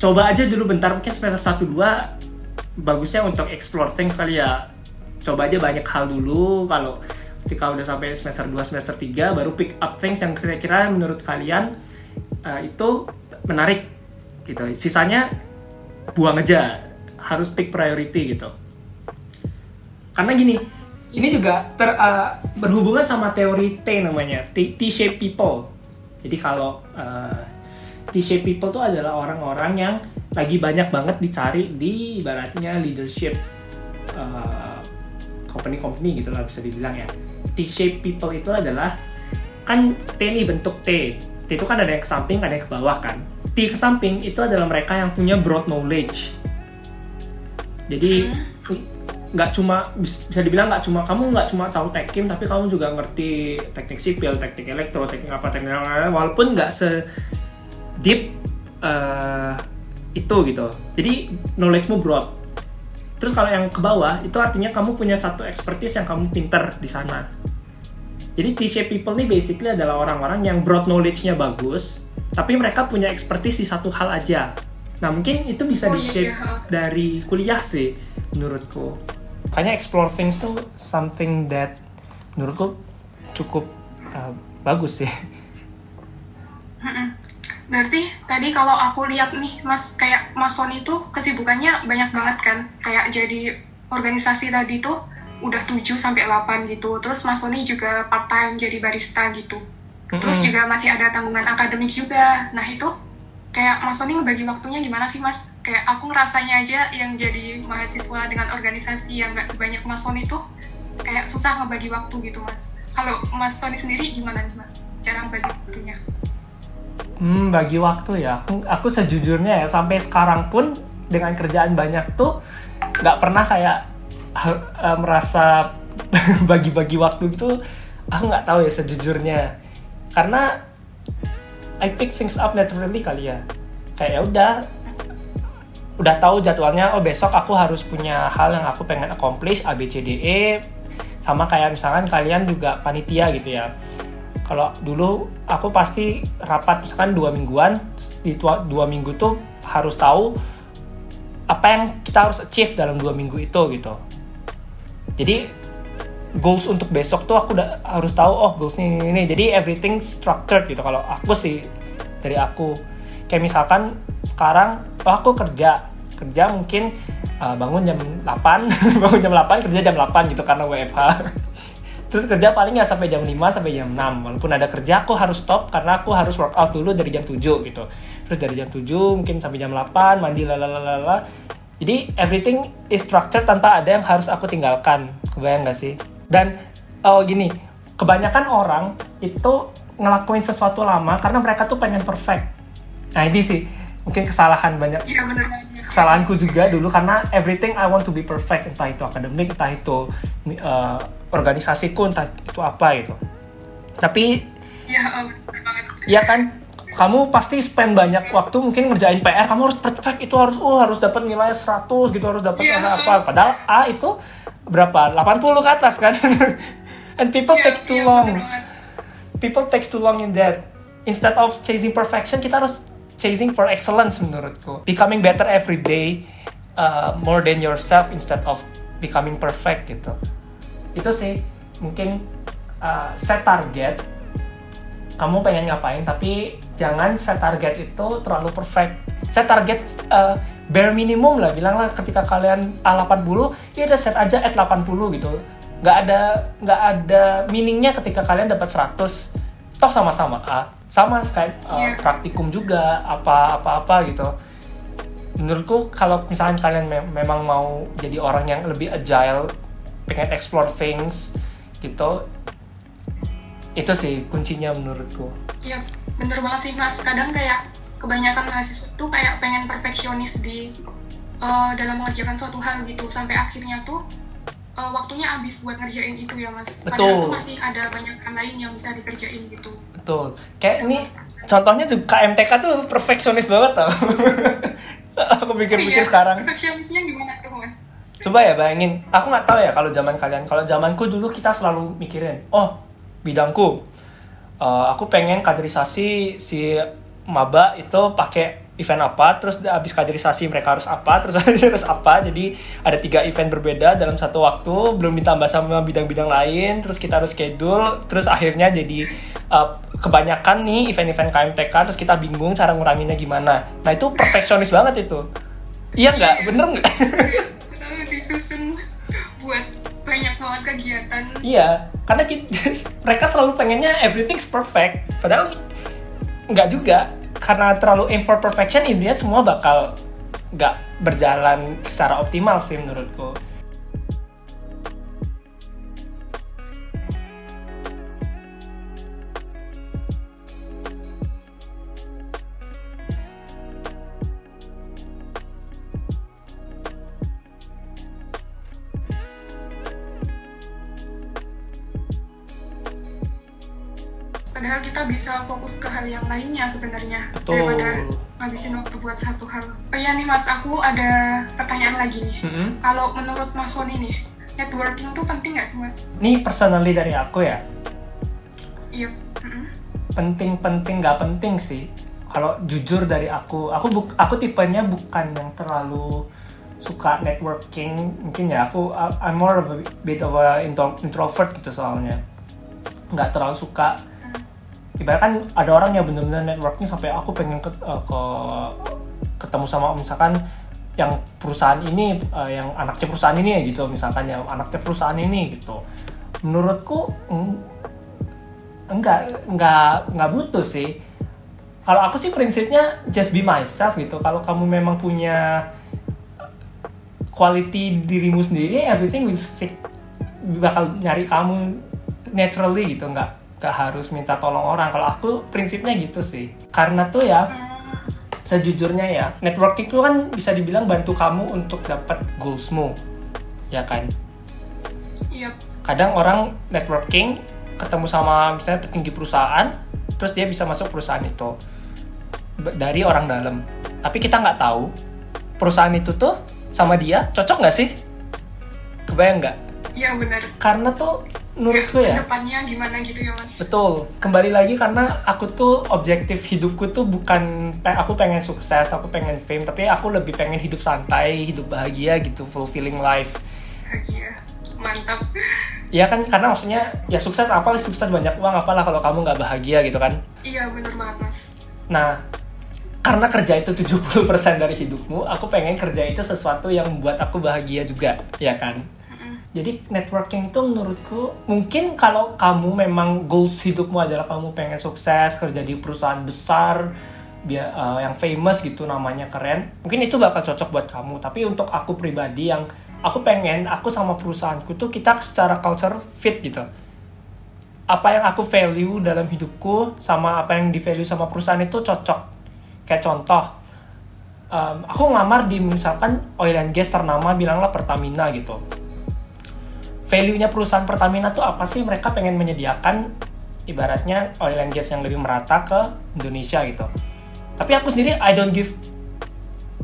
coba aja dulu bentar mungkin semester 1 2 bagusnya untuk explore things kali ya. Coba aja banyak hal dulu kalau ketika udah sampai semester 2 semester 3 baru pick up things yang kira-kira menurut kalian uh, itu menarik gitu. Sisanya buang aja harus pick priority gitu karena gini ini juga ter, uh, berhubungan sama teori T namanya T-shape people. Jadi kalau uh, T-shape people tuh adalah orang-orang yang lagi banyak banget dicari di ibaratnya leadership uh, company-company gitu lah bisa dibilang ya. T-shape people itu adalah kan T ini bentuk T. T itu kan ada yang ke samping, ada yang ke bawah kan. T ke samping itu adalah mereka yang punya broad knowledge. Jadi nggak cuma bisa dibilang nggak cuma kamu nggak cuma tahu tekim tapi kamu juga ngerti teknik sipil, teknik elektro, teknik apa teknik apa walaupun nggak se deep uh, itu gitu. Jadi knowledge-mu broad. Terus kalau yang ke bawah itu artinya kamu punya satu expertise yang kamu pinter di sana. Jadi T-shape people ini basically adalah orang-orang yang broad knowledge-nya bagus, tapi mereka punya expertise di satu hal aja. Nah mungkin itu bisa Oh, di shape iya, iya. dari kuliah sih menurutku. Kayaknya explore things tuh something that menurutku cukup uh, bagus sih. Berarti tadi kalau aku lihat nih, Mas, kayak Mas Sony itu kesibukannya banyak banget kan? Kayak jadi organisasi tadi tuh udah 7 sampai 8 gitu. Terus Mas Sony juga part-time jadi barista gitu. Terus Mm-mm. juga masih ada tanggungan akademik juga. Nah, itu kayak Mas Sony ngebagi waktunya gimana sih, Mas? Kayak aku ngerasanya aja yang jadi mahasiswa dengan organisasi yang nggak sebanyak Mas Sony tuh kayak susah ngebagi waktu gitu, Mas. Kalau Mas Sony sendiri gimana nih, Mas? Cara ngebagi waktunya? Hmm, bagi waktu ya. Aku, aku sejujurnya ya sampai sekarang pun dengan kerjaan banyak tuh nggak pernah kayak eh, merasa bagi-bagi waktu itu aku nggak tahu ya sejujurnya. Karena I pick things up naturally kali ya. Kayak ya udah udah tahu jadwalnya oh besok aku harus punya hal yang aku pengen accomplish A B C D E. Sama kayak misalkan kalian juga panitia gitu ya. Kalau dulu aku pasti rapat misalkan dua mingguan di dua minggu tuh harus tahu apa yang kita harus achieve dalam dua minggu itu gitu. Jadi goals untuk besok tuh aku udah harus tahu oh goals ini ini, jadi everything structured gitu. Kalau aku sih dari aku kayak misalkan sekarang oh aku kerja. Kerja mungkin uh, bangun jam 8 bangun jam 8 kerja jam 8 gitu karena WFH terus kerja paling nggak sampai jam 5 sampai jam 6 walaupun ada kerja aku harus stop karena aku harus workout dulu dari jam 7 gitu. Terus dari jam 7 mungkin sampai jam 8 mandi lalalala jadi everything is structured tanpa ada yang harus aku tinggalkan. Kebayang nggak sih dan oh gini kebanyakan orang itu ngelakuin sesuatu lama karena mereka tuh pengen perfect. Nah ini sih mungkin kesalahan banyak. Iya bener kesalahanku juga dulu karena everything I want to be perfect entah itu akademik entah itu uh, organisasiku entah itu apa gitu. Tapi banget. ya kan? Kamu pasti spend banyak waktu mungkin ngerjain PR kamu harus perfect itu harus oh harus dapat nilai 100 gitu harus dapat Iya. apa. Padahal A itu berapa 80 ke atas kan and people Iya, takes too iya, long people takes too long in that. Instead of chasing perfection, kita harus chasing for excellence menurutku. Becoming better every day, uh, more than yourself instead of becoming perfect gitu. Itu sih mungkin uh, set target. Kamu pengen ngapain, tapi jangan set target itu terlalu perfect. Set target uh, bare minimum lah, bilanglah ketika kalian A80, ya udah set aja at 80 gitu. Nggak ada nggak ada meaningnya ketika kalian dapat 100 toh sama-sama A. Sama kayak uh, Iya. praktikum juga apa apa apa gitu. Menurutku kalau misalnya kalian me- memang mau jadi orang yang lebih agile pengen explore things gitu itu sih kuncinya menurutku. Iya bener banget sih mas. Kadang kayak kebanyakan mahasiswa tuh kayak pengen perfeksionis di uh, dalam mengerjakan suatu hal gitu sampai akhirnya tuh uh, waktunya habis buat ngerjain itu ya mas. Padahal Betul. tuh masih ada banyak hal lain yang bisa dikerjain gitu. betul kayak ini contohnya juga KMTK tuh perfeksionis banget tau aku pikir-pikir Iya, sekarang Perfeksionisnya gimana tuh mas? Coba ya bayangin, aku nggak tahu ya kalau zaman kalian. Kalau zamanku dulu kita selalu mikirin, oh bidangku, eh, aku pengen kaderisasi si maba itu pakai event apa, terus habis kaderisasi mereka harus apa, terus harus apa. Jadi ada tiga event berbeda dalam satu waktu, belum ditambah sama bidang-bidang lain. Terus kita harus schedule, terus akhirnya jadi eh, kebanyakan nih event-event KMTK, terus kita bingung cara nguranginnya gimana. Nah itu perfeksionis banget itu. Iya nggak? Bener nggak? Disusun buat banyak banget kegiatan iya karena kita, mereka selalu pengennya everything's perfect padahal nggak juga. Karena terlalu aim for perfection intinya semua bakal nggak berjalan secara optimal sih menurutku padahal kita bisa fokus ke hal yang lainnya sebenarnya daripada ngabisin waktu buat satu hal. Oh iya nih mas aku ada pertanyaan lagi nih. Mm-mm. kalau menurut mas Sony nih networking tuh penting nggak sih mas? Ini personally dari aku ya. Iya. Mm-mm. penting-penting nggak penting sih. Kalau jujur dari aku aku buk, aku tipenya bukan yang terlalu suka networking. Mungkin ya aku I'm more of a bit of a intro- introvert gitu soalnya. Nggak terlalu suka ibarat kan ada orang yang bener-bener networking sampai aku pengen ke, eh, ke- ketemu sama misalkan yang perusahaan ini eh, yang anaknya perusahaan ini ya gitu misalkan yang anaknya perusahaan ini gitu. Menurutku mm, enggak enggak enggak butuh sih. Kalau aku sih prinsipnya just be myself gitu. Kalau kamu memang punya quality dirimu sendiri everything will stick bakal nyari kamu naturally gitu nggak nggak harus minta tolong orang. Kalau aku prinsipnya gitu sih. Karena tuh ya sejujurnya ya networking itu kan bisa dibilang bantu kamu untuk dapat goalsmu. Ya kan? Iya kadang orang networking ketemu sama misalnya petinggi perusahaan terus dia bisa masuk perusahaan itu. Dari orang dalam. Tapi kita nggak tahu perusahaan itu tuh sama dia cocok nggak sih? Kebayang nggak iya benar karena tuh menurutku ya depannya gimana gitu ya mas Betul. Kembali lagi karena aku tuh objektif hidupku tuh bukan aku pengen sukses, aku pengen fame, tapi aku lebih pengen hidup santai, hidup bahagia gitu, fulfilling life. bahagia mantap Ya kan karena maksudnya ya sukses apalah sukses banyak uang apalah kalau kamu nggak bahagia gitu kan. iya benar banget mas Nah, karena kerja itu 70% dari hidupmu, aku pengen kerja itu sesuatu yang membuat aku bahagia juga, ya kan? Jadi networking itu menurutku mungkin kalau kamu memang goals hidupmu adalah kamu pengen sukses kerja di perusahaan besar biar eh, yang famous gitu namanya keren mungkin itu bakal cocok buat kamu. Tapi untuk aku pribadi yang aku pengen aku sama perusahaanku tuh kita secara culture fit gitu. Apa yang aku value dalam hidupku sama apa yang di value sama perusahaan itu cocok. Kayak contoh em, aku ngelamar di misalkan oil and gas ternama bilanglah Pertamina gitu value-nya perusahaan Pertamina tuh apa sih? Mereka pengen menyediakan ibaratnya oil and gas yang lebih merata ke Indonesia gitu. Tapi aku sendiri I don't give.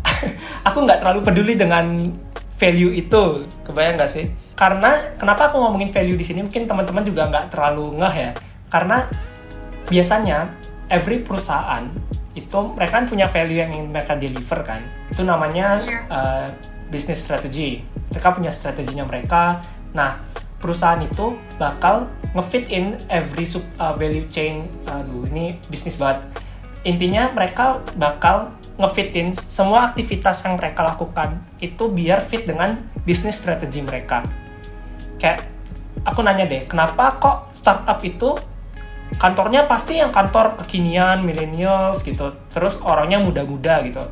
Aku nggak terlalu peduli dengan value itu. Kebayang nggak sih? Karena kenapa aku ngomongin value di sini? Mungkin teman-teman juga nggak terlalu ngeh ya. Karena biasanya every perusahaan itu mereka kan punya value yang ingin mereka deliver kan? Itu namanya uh, business strategy. Mereka punya strateginya mereka nah perusahaan itu bakal ngefit in every sub, uh, value chain aduh ini bisnis banget. Intinya mereka bakal ngefitin semua aktivitas yang mereka lakukan itu biar fit dengan bisnis strategi mereka. Kayak aku nanya deh kenapa kok startup itu kantornya pasti yang kantor kekinian millennials gitu terus orangnya muda-muda gitu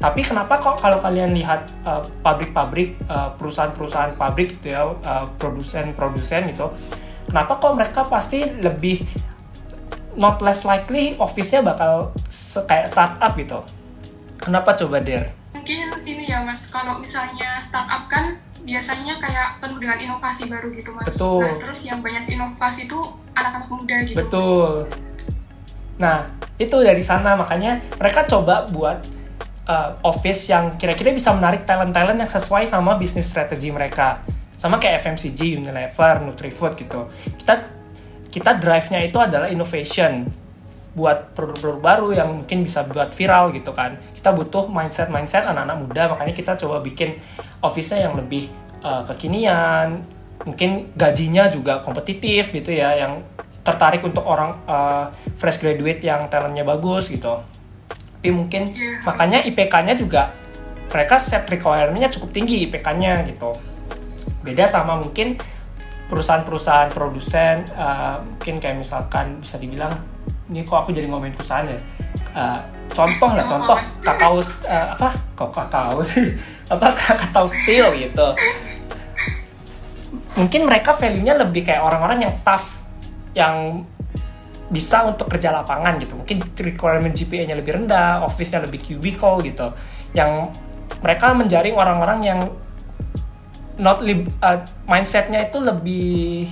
tapi kenapa kok kalau kalian lihat uh, pabrik-pabrik uh, perusahaan-perusahaan pabrik gitu ya uh, produsen-produsen gitu kenapa kok mereka pasti lebih not less likely office-nya bakal kayak startup gitu kenapa coba Der? mungkin ini ya mas kalau misalnya startup kan biasanya kayak penuh dengan inovasi baru gitu mas Betul. nah terus yang banyak inovasi itu anak-anak muda gitu Mas. Betul. Nah, itu dari sana makanya mereka coba buat uh, office yang kira-kira bisa menarik talent-talent yang sesuai sama bisnis strategi mereka. Sama kayak FMCG, Unilever, Nutrifood gitu. Kita kita drive-nya itu adalah innovation buat produk-produk baru yang mungkin bisa buat viral gitu kan. Kita butuh mindset-mindset anak-anak muda, makanya kita coba bikin office-nya yang lebih uh, kekinian, mungkin gajinya juga kompetitif gitu ya, yang tertarik untuk orang uh, fresh graduate yang talentnya bagus gitu. Tapi mungkin Iya. makanya IPK-nya juga mereka set requirement-nya cukup tinggi IPK-nya gitu. beda sama mungkin perusahaan-perusahaan produsen uh, mungkin kayak misalkan bisa dibilang ini kok aku jadi ngomongin perusahaan ya? Uh, contoh lah contoh kakao uh, apa? Kok kakao sih? Apa kakao steel gitu. Mungkin mereka value-nya lebih kayak orang-orang yang tough yang bisa untuk kerja lapangan gitu. Mungkin requirement GPA-nya lebih rendah office-nya lebih cubicle gitu. Yang mereka menjaring orang-orang yang not lib, uh, mindsetnya itu lebih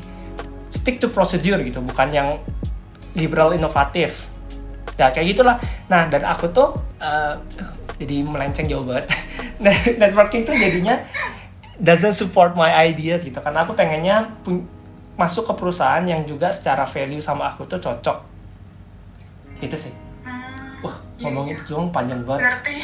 stick to procedure gitu bukan yang liberal inovatif ya kayak gitulah. Nah dan aku tuh uh, jadi melenceng jauh banget. Networking tuh jadinya doesn't support my ideas gitu. Karena aku pengennya masuk ke perusahaan yang juga secara value sama aku tuh cocok. Itu sih. Hmm, wah iya, ngomongin iya. itu panjang banget. Berarti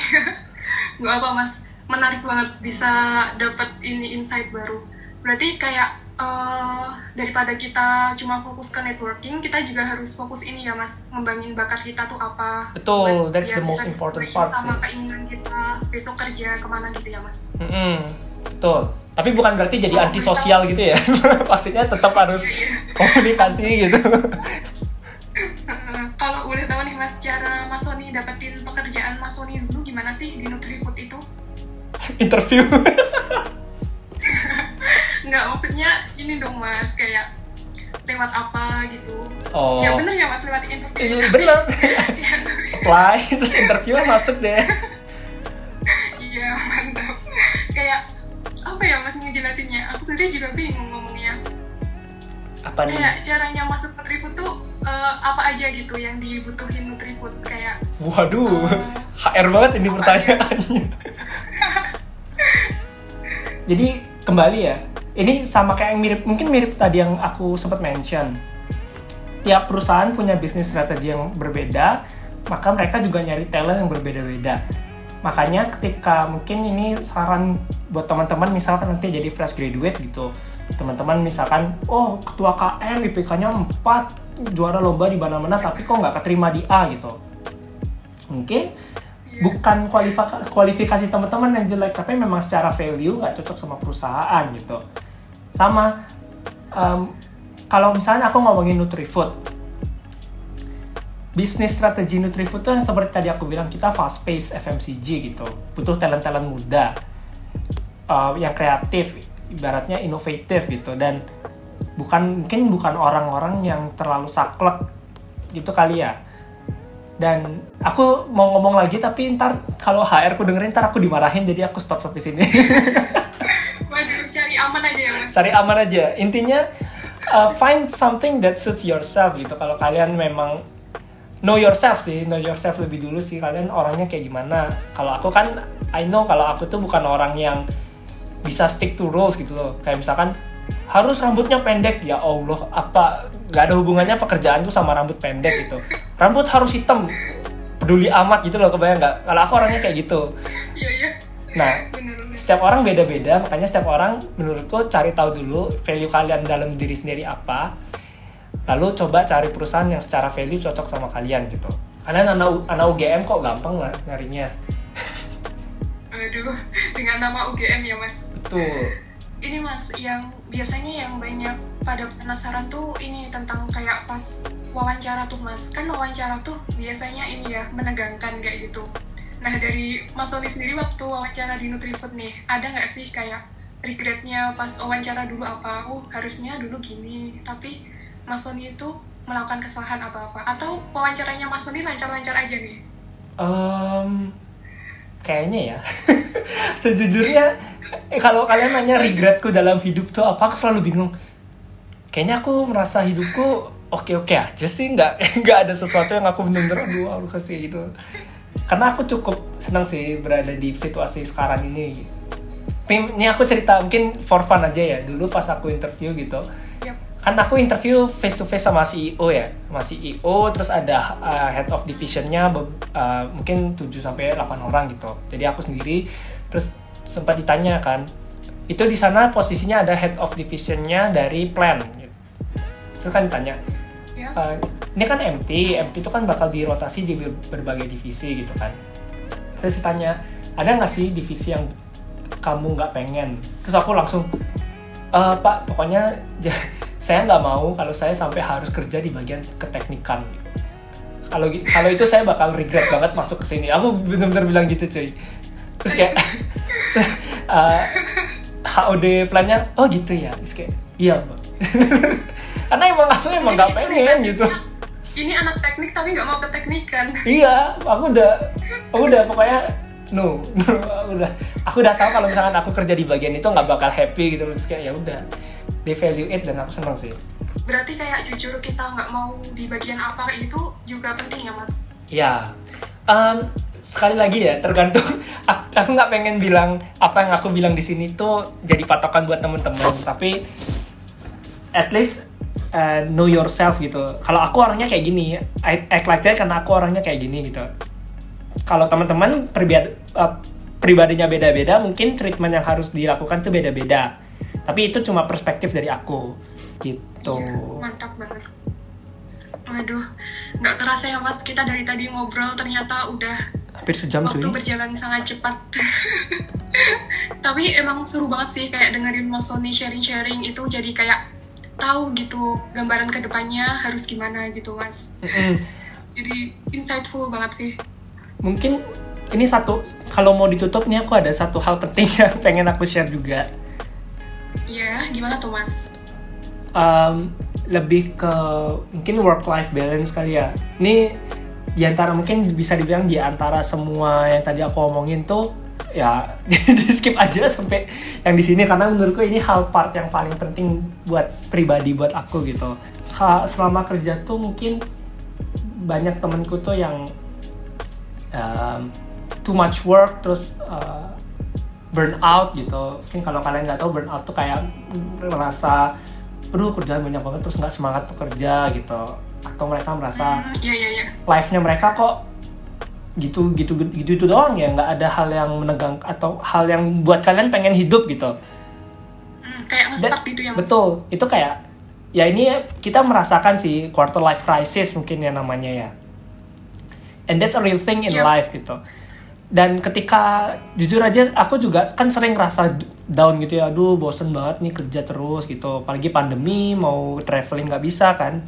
nggak apa mas. Menarik banget bisa dapat ini insight baru. Berarti kayak uh, daripada kita cuma fokus ke networking kita juga harus fokus ini ya mas. Ngembangin bakat kita tuh apa. Betul that's the most important part sama sih. keinginan kita besok kerja ke mana gitu ya mas? Mm -hmm, betul tapi bukan berarti jadi oh, antisosial gitu ya. Maksudnya tetap harus komunikasi gitu. Kalau boleh tahu nih mas cara mas Sony dapetin pekerjaan mas Sony dulu gimana sih di Nutrifood itu? Interview. Nggak maksudnya ini dong mas kayak lewat apa gitu. Oh. ya bener ya mas lewat interview. Iya bener. Apply terus interview masuk deh. Iya mantap. Kayak apa ya mas ngejelasinnya? Aku sendiri juga bingung ngomongnya. Apa nih? Kayak caranya masuk Nutrifood tuh uh, apa aja gitu yang dibutuhin Nutrifood kayak waduh uh, eh, HR banget ini pertanyaannya. Jadi kembali ya ini sama kayak yang mirip mungkin mirip tadi yang aku sempat mention. Tiap perusahaan punya bisnis strategi yang berbeda maka mereka juga nyari talent yang berbeda-beda. Makanya ketika mungkin ini saran buat teman-teman misalkan nanti jadi fresh graduate gitu. Teman-teman misalkan oh ketua KM IPK-nya 4 juara lomba di mana-mana tapi kok nggak keterima di A? gitu. Mungkin bukan kualifikasi, kualifikasi teman-teman yang jelek tapi memang secara value nggak cocok sama perusahaan gitu. Sama um, kalau misalnya aku ngomongin Nutrifood bisnis strategi Nutrifood tuh yang seperti tadi aku bilang kita fast pace FMCG gitu. Butuh talent talent muda uh, yang kreatif ibaratnya inovatif gitu. Dan bukan mungkin bukan orang-orang yang terlalu saklek gitu kali ya. Dan aku mau ngomong lagi tapi ntar kalau HR ku dengerin ntar aku dimarahin jadi aku stop sampai sini. Waduh, cari aman aja ya mas. Cari aman aja. Intinya uh, find something that suits yourself gitu. Kalau kalian memang know yourself sih know yourself lebih dulu sih kalian orangnya kayak gimana. Kalau aku kan I know kalau aku tuh bukan orang yang bisa stick to rules gitu loh. Kayak misalkan harus rambutnya pendek. Ya Allah apa nggak ada hubungannya pekerjaan tuh sama rambut pendek gitu. Rambut harus hitam. Peduli amat gitu loh kebayang nggak? Kalau aku orangnya kayak gitu. Iya iya. Nah setiap orang beda-beda. Makanya setiap orang menurutku cari tahu dulu value kalian dalam diri sendiri apa. Lalu coba cari perusahaan yang secara value cocok sama kalian gitu. Kalian anak anak UGM kok gampang lah nyarinya. Aduh dengan nama UGM ya mas betul ini mas yang biasanya yang banyak pada penasaran tuh ini tentang kayak pas wawancara tuh mas kan wawancara tuh biasanya ini ya menegangkan kayak gitu nah dari mas Sony sendiri waktu wawancara di Nutrifood nih ada nggak sih kayak regretnya pas wawancara dulu apa oh harusnya dulu gini tapi Mas Sony itu melakukan kesalahan apa-apa atau wawancaranya Mas Sony lancar-lancar aja nih? Um, kayaknya ya. Sejujurnya eh, kalau kalian nanya regretku dalam hidup tuh apa, aku selalu bingung. Kayaknya aku merasa hidupku oke-oke aja sih, nggak nggak ada sesuatu yang aku bener-bener aduh aku kasih gitu. Karena aku cukup senang sih berada di situasi sekarang ini. Ini aku cerita mungkin for fun aja ya. Dulu pas aku interview gitu, kan aku interview face to face sama CEO ya sama CEO terus ada uh, head of divisionnya uh, mungkin 7 sampai 8 orang gitu jadi aku sendiri terus sempat ditanya kan itu di sana posisinya ada head of divisionnya dari plan gitu. terus kan ditanya uh, ini kan MT MT itu kan bakal dirotasi di berbagai divisi gitu kan terus ditanya ada nggak sih divisi yang kamu nggak pengen terus aku langsung "Eh, Pak, pokoknya j- saya nggak mau kalau saya sampai harus kerja di bagian keteknikan. gitu. Kalau kalau itu saya bakal regret banget masuk ke sini. Aku benar-benar bilang gitu cuy. Terus kayak eh, HOD plannya, oh gitu ya. Terus kayak iya mbak. Karena emang aku emang nggak pengen gitu. Ini anak teknik tapi nggak mau ke teknikan. Iya, aku udah, aku udah pokoknya no, no, aku udah, aku udah tahu kalau misalkan aku kerja di bagian itu nggak bakal happy gitu, terus kayak ya udah, they value it dan aku seneng sih. Berarti kayak jujur kita nggak mau di bagian apa itu juga penting ya mas. Ya, Em, sekali lagi ya tergantung. Aku nggak pengen bilang apa yang aku bilang di sini tuh jadi patokan buat temen-temen, tapi at least uh, know yourself gitu. Kalau aku orangnya kayak gini, I act like that karena aku orangnya kayak gini gitu. Kalau teman-teman pribadi uh, pribadinya beda-beda, mungkin treatment yang harus dilakukan tuh beda-beda. Tapi itu cuma perspektif dari aku gitu. Mantap banget. Waduh, nggak kerasa ya mas, kita dari tadi ngobrol ternyata udah Hampir sejam waktu cuy. berjalan sangat cepat. Tapi emang seru banget sih kayak dengerin Mas Sony sharing-sharing itu jadi kayak tahu gitu gambaran ke depannya harus gimana gitu mas. Mm-mm. Jadi insightful banget sih. mungkin ini satu kalau mau ditutup nih aku ada satu hal penting yang pengen aku share juga Iya, gimana tuh mas? Um, lebih ke mungkin work life balance kali ya ini di antara mungkin bisa dibilang di antara semua yang tadi aku omongin tuh ya di skip aja sampai yang di sini. Karena menurutku ini hal part yang paling penting buat pribadi buat aku gitu. Selama kerja tuh mungkin banyak temenku tuh yang um, too much work terus uh, burn out gitu. Mungkin kalau kalian nggak tahu burn out tuh kayak merasa aduh kerjaan banyak banget terus nggak semangat tuh kerja gitu atau mereka merasa Hmm, Iya iya iya. life-nya mereka kok gitu gitu gitu itu doang ya? Nggak ada hal yang menegang atau hal yang buat kalian pengen hidup gitu. Hmm, kayak Dan- nge-stuck gitu ya mas. betul itu kayak ya ini kita merasakan sih quarter life crisis mungkin ya namanya ya. And that's a real thing in Yep. life gitu. Dan ketika jujur aja aku juga kan sering rasa down gitu ya. Aduh bosen banget nih kerja terus gitu. Apalagi pandemi mau traveling nggak bisa kan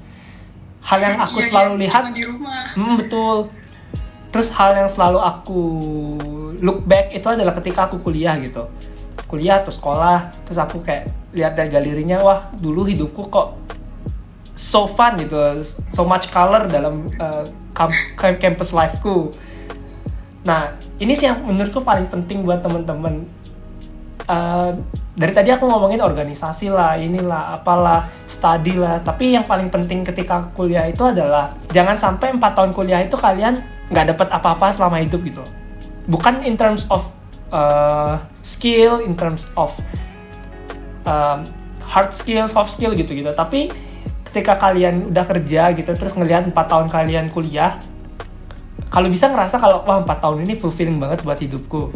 hal yang aku Iya, selalu iya, lihat di rumah. Hmm, betul. Terus hal yang selalu aku look back itu adalah ketika aku kuliah gitu. Kuliah atau sekolah, terus aku kayak lihat dari galerinya, wah dulu hidupku kok so fun gitu, so much color dalam uh, camp- camp- campus lifeku. Nah, ini sih yang menurutku paling penting buat temen-temen. Uh, dari tadi aku ngomongin organisasi lah, inilah, apalah, study lah. Tapi yang paling penting ketika kuliah itu adalah jangan sampai 4 tahun kuliah itu kalian nggak dapat apa-apa selama hidup gitu. Bukan in terms of uh, skill, in terms of um, hard skill, soft skill gitu-gitu. Tapi ketika kalian udah kerja gitu, terus ngelihat 4 tahun kalian kuliah, kalau bisa ngerasa kalau wah 4 tahun ini fulfilling banget buat hidupku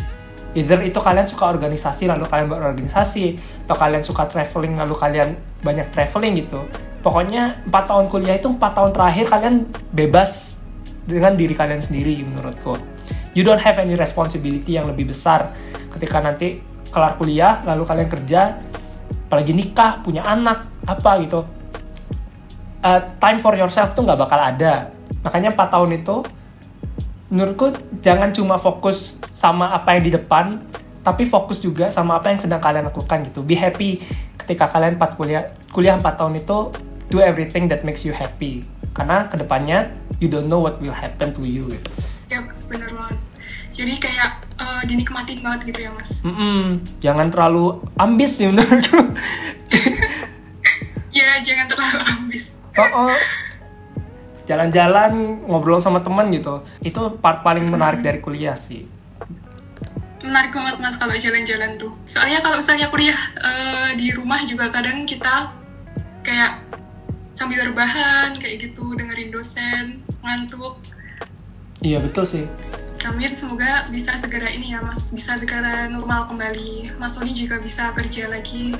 either itu kalian suka organisasi lalu kalian berorganisasi atau kalian suka traveling lalu kalian banyak traveling gitu. Pokoknya 4 tahun kuliah itu 4 tahun terakhir kalian bebas dengan diri kalian sendiri menurutku. You don't have any responsibility yang lebih besar. Ketika nanti kelar kuliah lalu kalian kerja apalagi nikah punya anak apa gitu Uh, time for yourself tuh nggak bakal ada. Makanya 4 tahun itu menurutku jangan cuma fokus sama apa yang di depan tapi fokus juga sama apa yang sedang kalian lakukan gitu be happy ketika kalian 4 kuliah kuliah 4 tahun itu do everything that makes you happy karena ke depannya you don't know what will happen to you gitu. Ya bener banget. Jadi kayak eh, dinikmatin banget gitu ya mas. Mm-mm. jangan terlalu ambis sih menurutku Ya jangan terlalu ambis. Oh, oh. Jalan-jalan ngobrol sama teman gitu itu part paling menarik dari kuliah sih Menarik banget mas kalau jalan-jalan tuh. Soalnya kalau misalnya kuliah eh, di rumah juga kadang kita kayak sambil rebahan kayak gitu dengerin dosen ngantuk. iya betul sih Amin semoga bisa segera ini ya mas bisa segera normal kembali. Mas Sony juga bisa kerja lagi.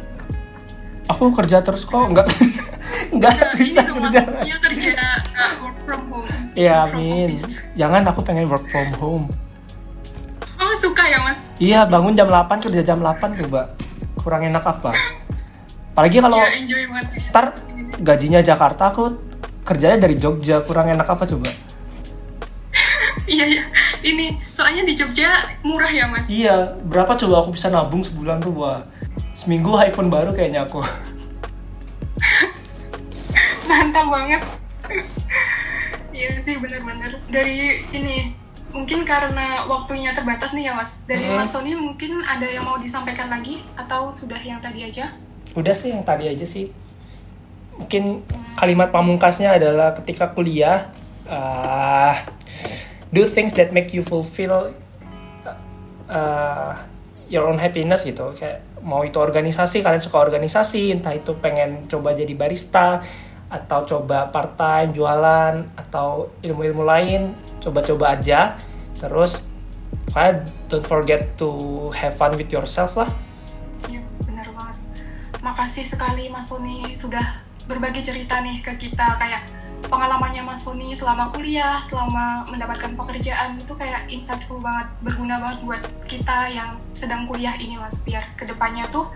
Aku kerja terus kok nggak nggak Nah, bisa ini mas kerja kerja nggak work from home. Iya Work from amin. Jangan aku pengen work from home. Oh suka ya mas? iya bangun jam 8 kerja jam 8 coba kurang enak apa? Apalagi kalau ya enjoy banget ntar gajinya Jakarta aku kerjanya dari Jogja. Kurang enak apa coba? Iya iya. Ini soalnya di Jogja murah ya mas? Iya berapa coba aku bisa nabung sebulan tuh buat seminggu iPhone baru kayaknya aku. Mantap banget. Iya sih bener-bener. Dari ini mungkin karena waktunya terbatas nih ya mas. Dari Hmm. mas Sony mungkin ada yang mau disampaikan lagi? Atau sudah yang tadi aja? Udah sih yang tadi aja sih. Mungkin kalimat pamungkasnya adalah ketika kuliah uh, do things that make you fulfill uh, your own happiness gitu. Kayak mau itu organisasi kalian suka organisasi entah itu pengen coba jadi barista atau coba part time jualan atau ilmu-ilmu lain coba-coba aja. Terus kayak don't forget to have fun with yourself lah. Iya bener banget. Makasih sekali mas Sony sudah berbagi cerita nih ke kita kayak pengalamannya Mas Sony selama kuliah, selama mendapatkan pekerjaan itu kayak insightful banget, berguna banget buat kita yang sedang kuliah ini Mas, biar ke depannya tuh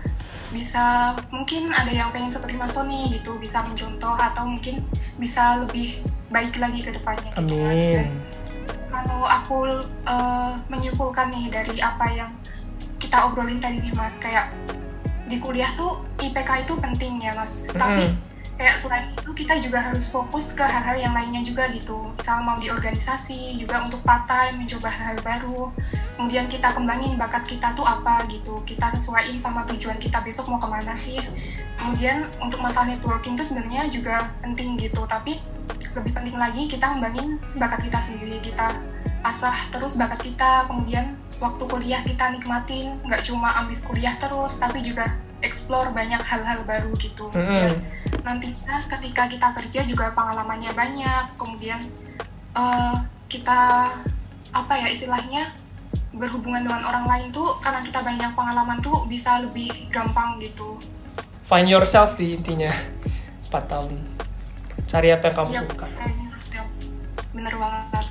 bisa mungkin ada yang pengen seperti Mas Sony gitu, bisa mencontoh atau mungkin bisa lebih baik lagi ke depannya gitu Mas. Dan amin kalau aku eh, menyimpulkan nih dari apa yang kita obrolin tadi nih Mas, kayak di kuliah tuh IPK itu penting ya Mas, tapi Mm-mm. Kayak selain itu kita juga harus fokus ke hal-hal yang lainnya juga gitu. Misal mau di organisasi juga untuk part time mencoba hal-hal baru. Kemudian kita kembangin bakat kita tuh apa gitu. Kita sesuaiin sama tujuan kita besok mau ke mana sih. Kemudian untuk masalah networking tuh sebenarnya juga penting gitu. Tapi lebih penting lagi kita kembangin bakat kita sendiri. Kita asah terus bakat kita kemudian waktu kuliah kita nikmatin. Nggak cuma ambis kuliah terus tapi juga explore banyak hal-hal baru gitu. Mm-mm. nantinya ketika kita kerja juga pengalamannya banyak. Kemudian eh, kita apa ya istilahnya berhubungan dengan orang lain tuh karena kita banyak pengalaman tuh bisa lebih gampang gitu. Find yourself di intinya. 4 tahun. Cari apa yang kamu Yup, suka. find yourself. bener banget.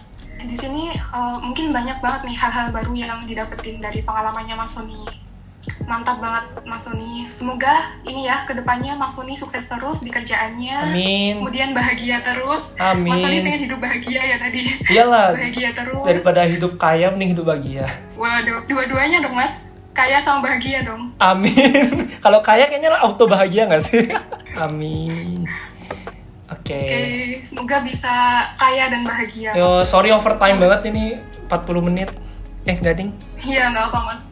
Di sini eh, mungkin banyak banget nih hal-hal baru yang didapetin dari pengalamannya Mas Sony mantap banget Mas Sony. Semoga ini ya ke depannya Mas Sony sukses terus di kerjaannya. Amin. Kemudian bahagia terus. Mas Sony amin. pengen hidup bahagia ya tadi. Iyalah bahagia terus. daripada hidup kaya mending hidup bahagia. Waduh dua-duanya dong mas. Kaya sama bahagia dong. Amin. Kalau kaya kayaknya auto bahagia nggak sih? Amin. Oke. Oke semoga bisa kaya dan bahagia yo Mas. sorry overtime banget ini. 40 menit. Eh nggak ding? Iya nggak apa mas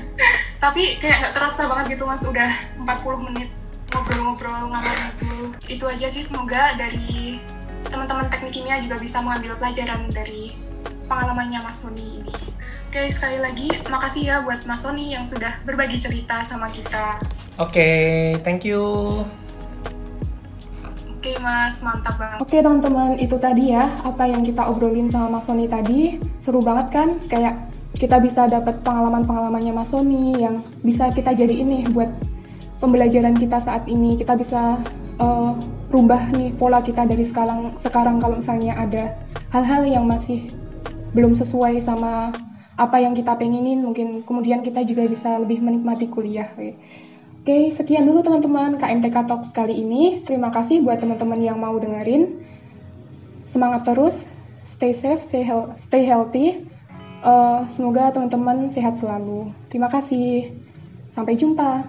tapi kayak nggak terasa banget gitu mas udah 40 menit ngobrol-ngobrol ngalor ngidul itu aja sih semoga dari teman-teman teknik kimia juga bisa mengambil pelajaran dari pengalamannya Mas Sony ini. Oke, sekali lagi makasih ya buat Mas Sony yang sudah berbagi cerita sama kita. oke thank you Oke Mas, mantap banget. Oke teman-teman, itu tadi ya apa yang kita obrolin sama Mas Sony tadi. Seru banget kan? Kayak kita bisa dapat pengalaman-pengalamannya Mas Sony yang bisa kita jadi ini buat pembelajaran kita saat ini. Kita bisa eh, rubah nih pola kita dari sekarang sekarang kalau misalnya ada hal-hal yang masih belum sesuai sama apa yang kita pengenin, mungkin kemudian kita juga bisa lebih menikmati kuliah. Oke. Sekian dulu teman-teman KMTK Talks kali ini. Terima kasih buat teman-teman yang mau dengerin. Semangat terus, stay safe, stay, hel- stay healthy. Eh, semoga teman-teman sehat selalu. Terima kasih. Sampai jumpa.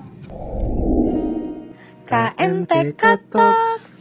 Talks.